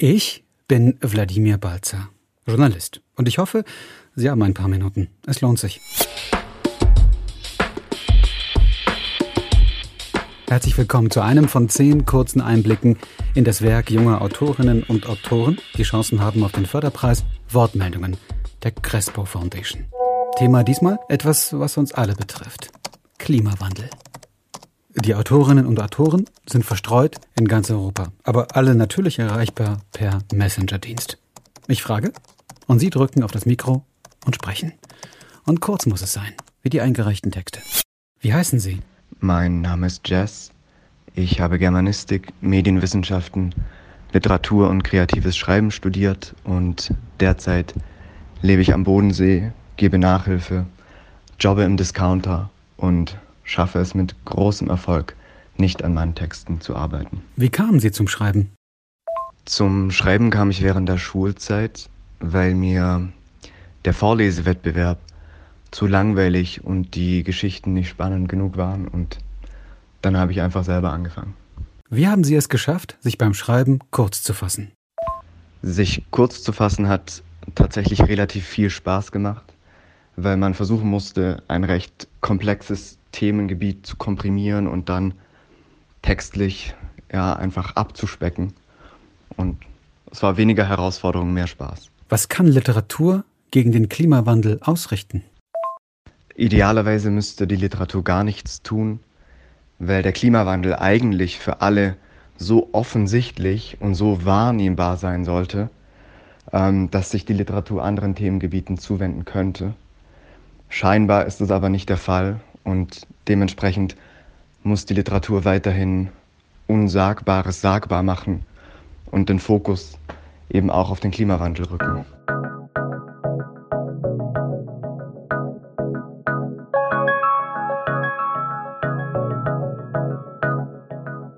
Ich bin Wladimir Balzer, Journalist. Und ich hoffe, Sie haben ein paar Minuten. Es lohnt sich. Herzlich willkommen zu einem von zehn kurzen Einblicken in das Werk junger Autorinnen und Autoren, die Chancen haben auf den Förderpreis Wortmeldungen der Crespo Foundation. Thema diesmal etwas, was uns alle betrifft. Klimawandel. Die Autorinnen und Autoren sind verstreut in ganz Europa, aber alle natürlich erreichbar per Messenger-Dienst. Ich frage und Sie drücken auf das Mikro und sprechen. Und kurz muss es sein, wie die eingereichten Texte. Wie heißen Sie? Mein Name ist Jess. Ich habe Germanistik, Medienwissenschaften, Literatur und kreatives Schreiben studiert und derzeit lebe ich am Bodensee, gebe Nachhilfe, jobbe im Discounter und schaffe es mit großem Erfolg, nicht an meinen Texten zu arbeiten. Wie kamen Sie zum Schreiben? Zum Schreiben kam ich während der Schulzeit, weil mir der Vorlesewettbewerb zu langweilig und die Geschichten nicht spannend genug waren und dann habe ich einfach selber angefangen. Wie haben Sie es geschafft, sich beim Schreiben kurz zu fassen? Sich kurz zu fassen hat tatsächlich relativ viel Spaß gemacht, weil man versuchen musste, ein recht komplexes Themengebiet zu komprimieren und dann textlich ja einfach abzuspecken. Und es war weniger Herausforderung, mehr Spaß. Was kann Literatur gegen den Klimawandel ausrichten? Idealerweise müsste die Literatur gar nichts tun, weil der Klimawandel eigentlich für alle so offensichtlich und so wahrnehmbar sein sollte, ähm, dass sich die Literatur anderen Themengebieten zuwenden könnte. Scheinbar ist es aber nicht der Fall und dementsprechend muss die Literatur weiterhin Unsagbares sagbar machen und den Fokus eben auch auf den Klimawandel rücken.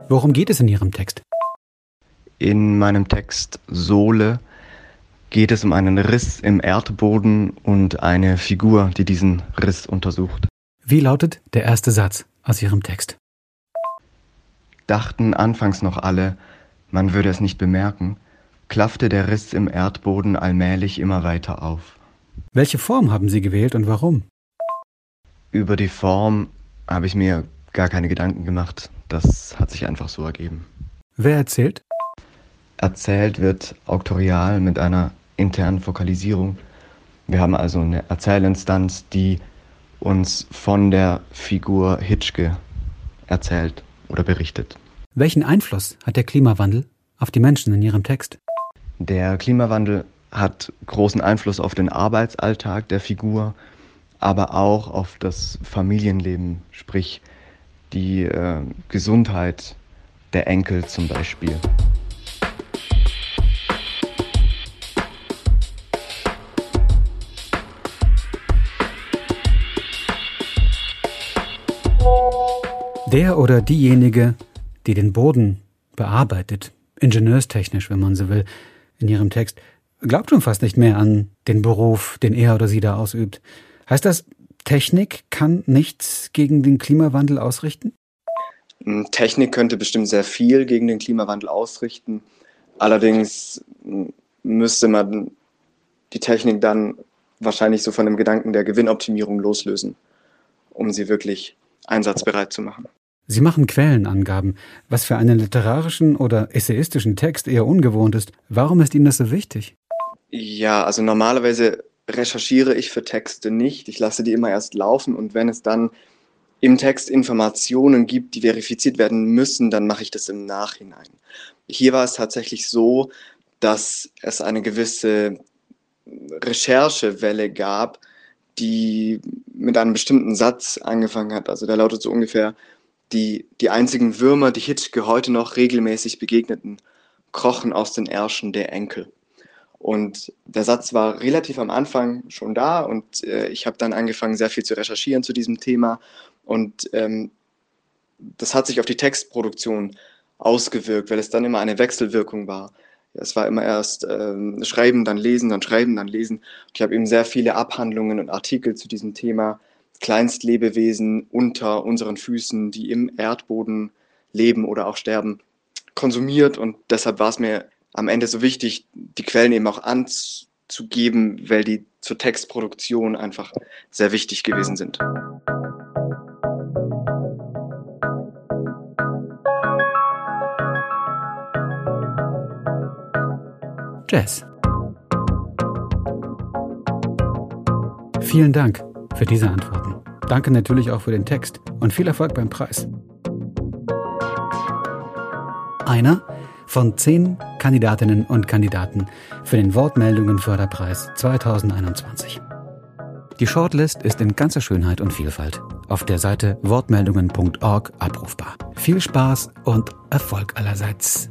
Worum geht es in Ihrem Text? In meinem Text Sohle geht es um einen Riss im Erdboden und eine Figur, die diesen Riss untersucht. Wie lautet der erste Satz aus Ihrem Text? Dachten anfangs noch alle, man würde es nicht bemerken, klaffte der Riss im Erdboden allmählich immer weiter auf. Welche Form haben Sie gewählt und warum? Über die Form habe ich mir gar keine Gedanken gemacht. Das hat sich einfach so ergeben. Wer erzählt? Erzählt wird auktorial mit einer internen Fokalisierung. Wir haben also eine Erzählinstanz, die uns von der Figur Hitschke erzählt oder berichtet. Welchen Einfluss hat der Klimawandel auf die Menschen in Ihrem Text? Der Klimawandel hat großen Einfluss auf den Arbeitsalltag der Figur, aber auch auf das Familienleben, sprich die äh, Gesundheit der Enkel zum Beispiel. Der oder diejenige, die den Boden bearbeitet, ingenieurstechnisch, wenn man so will, in ihrem Text, glaubt schon fast nicht mehr an den Beruf, den er oder sie da ausübt. Heißt das, Technik kann nichts gegen den Klimawandel ausrichten? Hm, Technik könnte bestimmt sehr viel gegen den Klimawandel ausrichten. Allerdings hm, müsste man die Technik dann wahrscheinlich so von dem Gedanken der Gewinnoptimierung loslösen, um sie wirklich einsatzbereit zu machen. Sie machen Quellenangaben, was für einen literarischen oder essayistischen Text eher ungewohnt ist. Warum ist Ihnen das so wichtig? Ja, also normalerweise recherchiere ich für Texte nicht. Ich lasse die immer erst laufen und wenn es dann im Text Informationen gibt, die verifiziert werden müssen, dann mache ich das im Nachhinein. Hier war es tatsächlich so, dass es eine gewisse Recherchewelle gab, die mit einem bestimmten Satz angefangen hat. Also der lautet so ungefähr, die, die einzigen Würmer, die Hitchke heute noch regelmäßig begegneten, krochen aus den Ärschen der Enkel. Und der Satz war relativ am Anfang schon da und äh, ich habe dann angefangen, sehr viel zu recherchieren zu diesem Thema. Und ähm, das hat sich auf die Textproduktion ausgewirkt, weil es dann immer eine Wechselwirkung war. Es war immer erst ähm, schreiben, dann lesen, dann schreiben, dann lesen. Und ich habe eben sehr viele Abhandlungen und Artikel zu diesem Thema Kleinstlebewesen unter unseren Füßen, die im Erdboden leben oder auch sterben, konsumiert. Und deshalb war es mir am Ende so wichtig, die Quellen eben auch anzugeben, weil die zur Textproduktion einfach sehr wichtig gewesen sind. Jazz. Vielen Dank für diese Antworten. Danke natürlich auch für den Text und viel Erfolg beim Preis. Einer von zehn Kandidatinnen und Kandidaten für den Wortmeldungen-Förderpreis 2021. Die Shortlist ist in ganzer Schönheit und Vielfalt auf der Seite wortmeldungen.org abrufbar. Viel Spaß und Erfolg allerseits.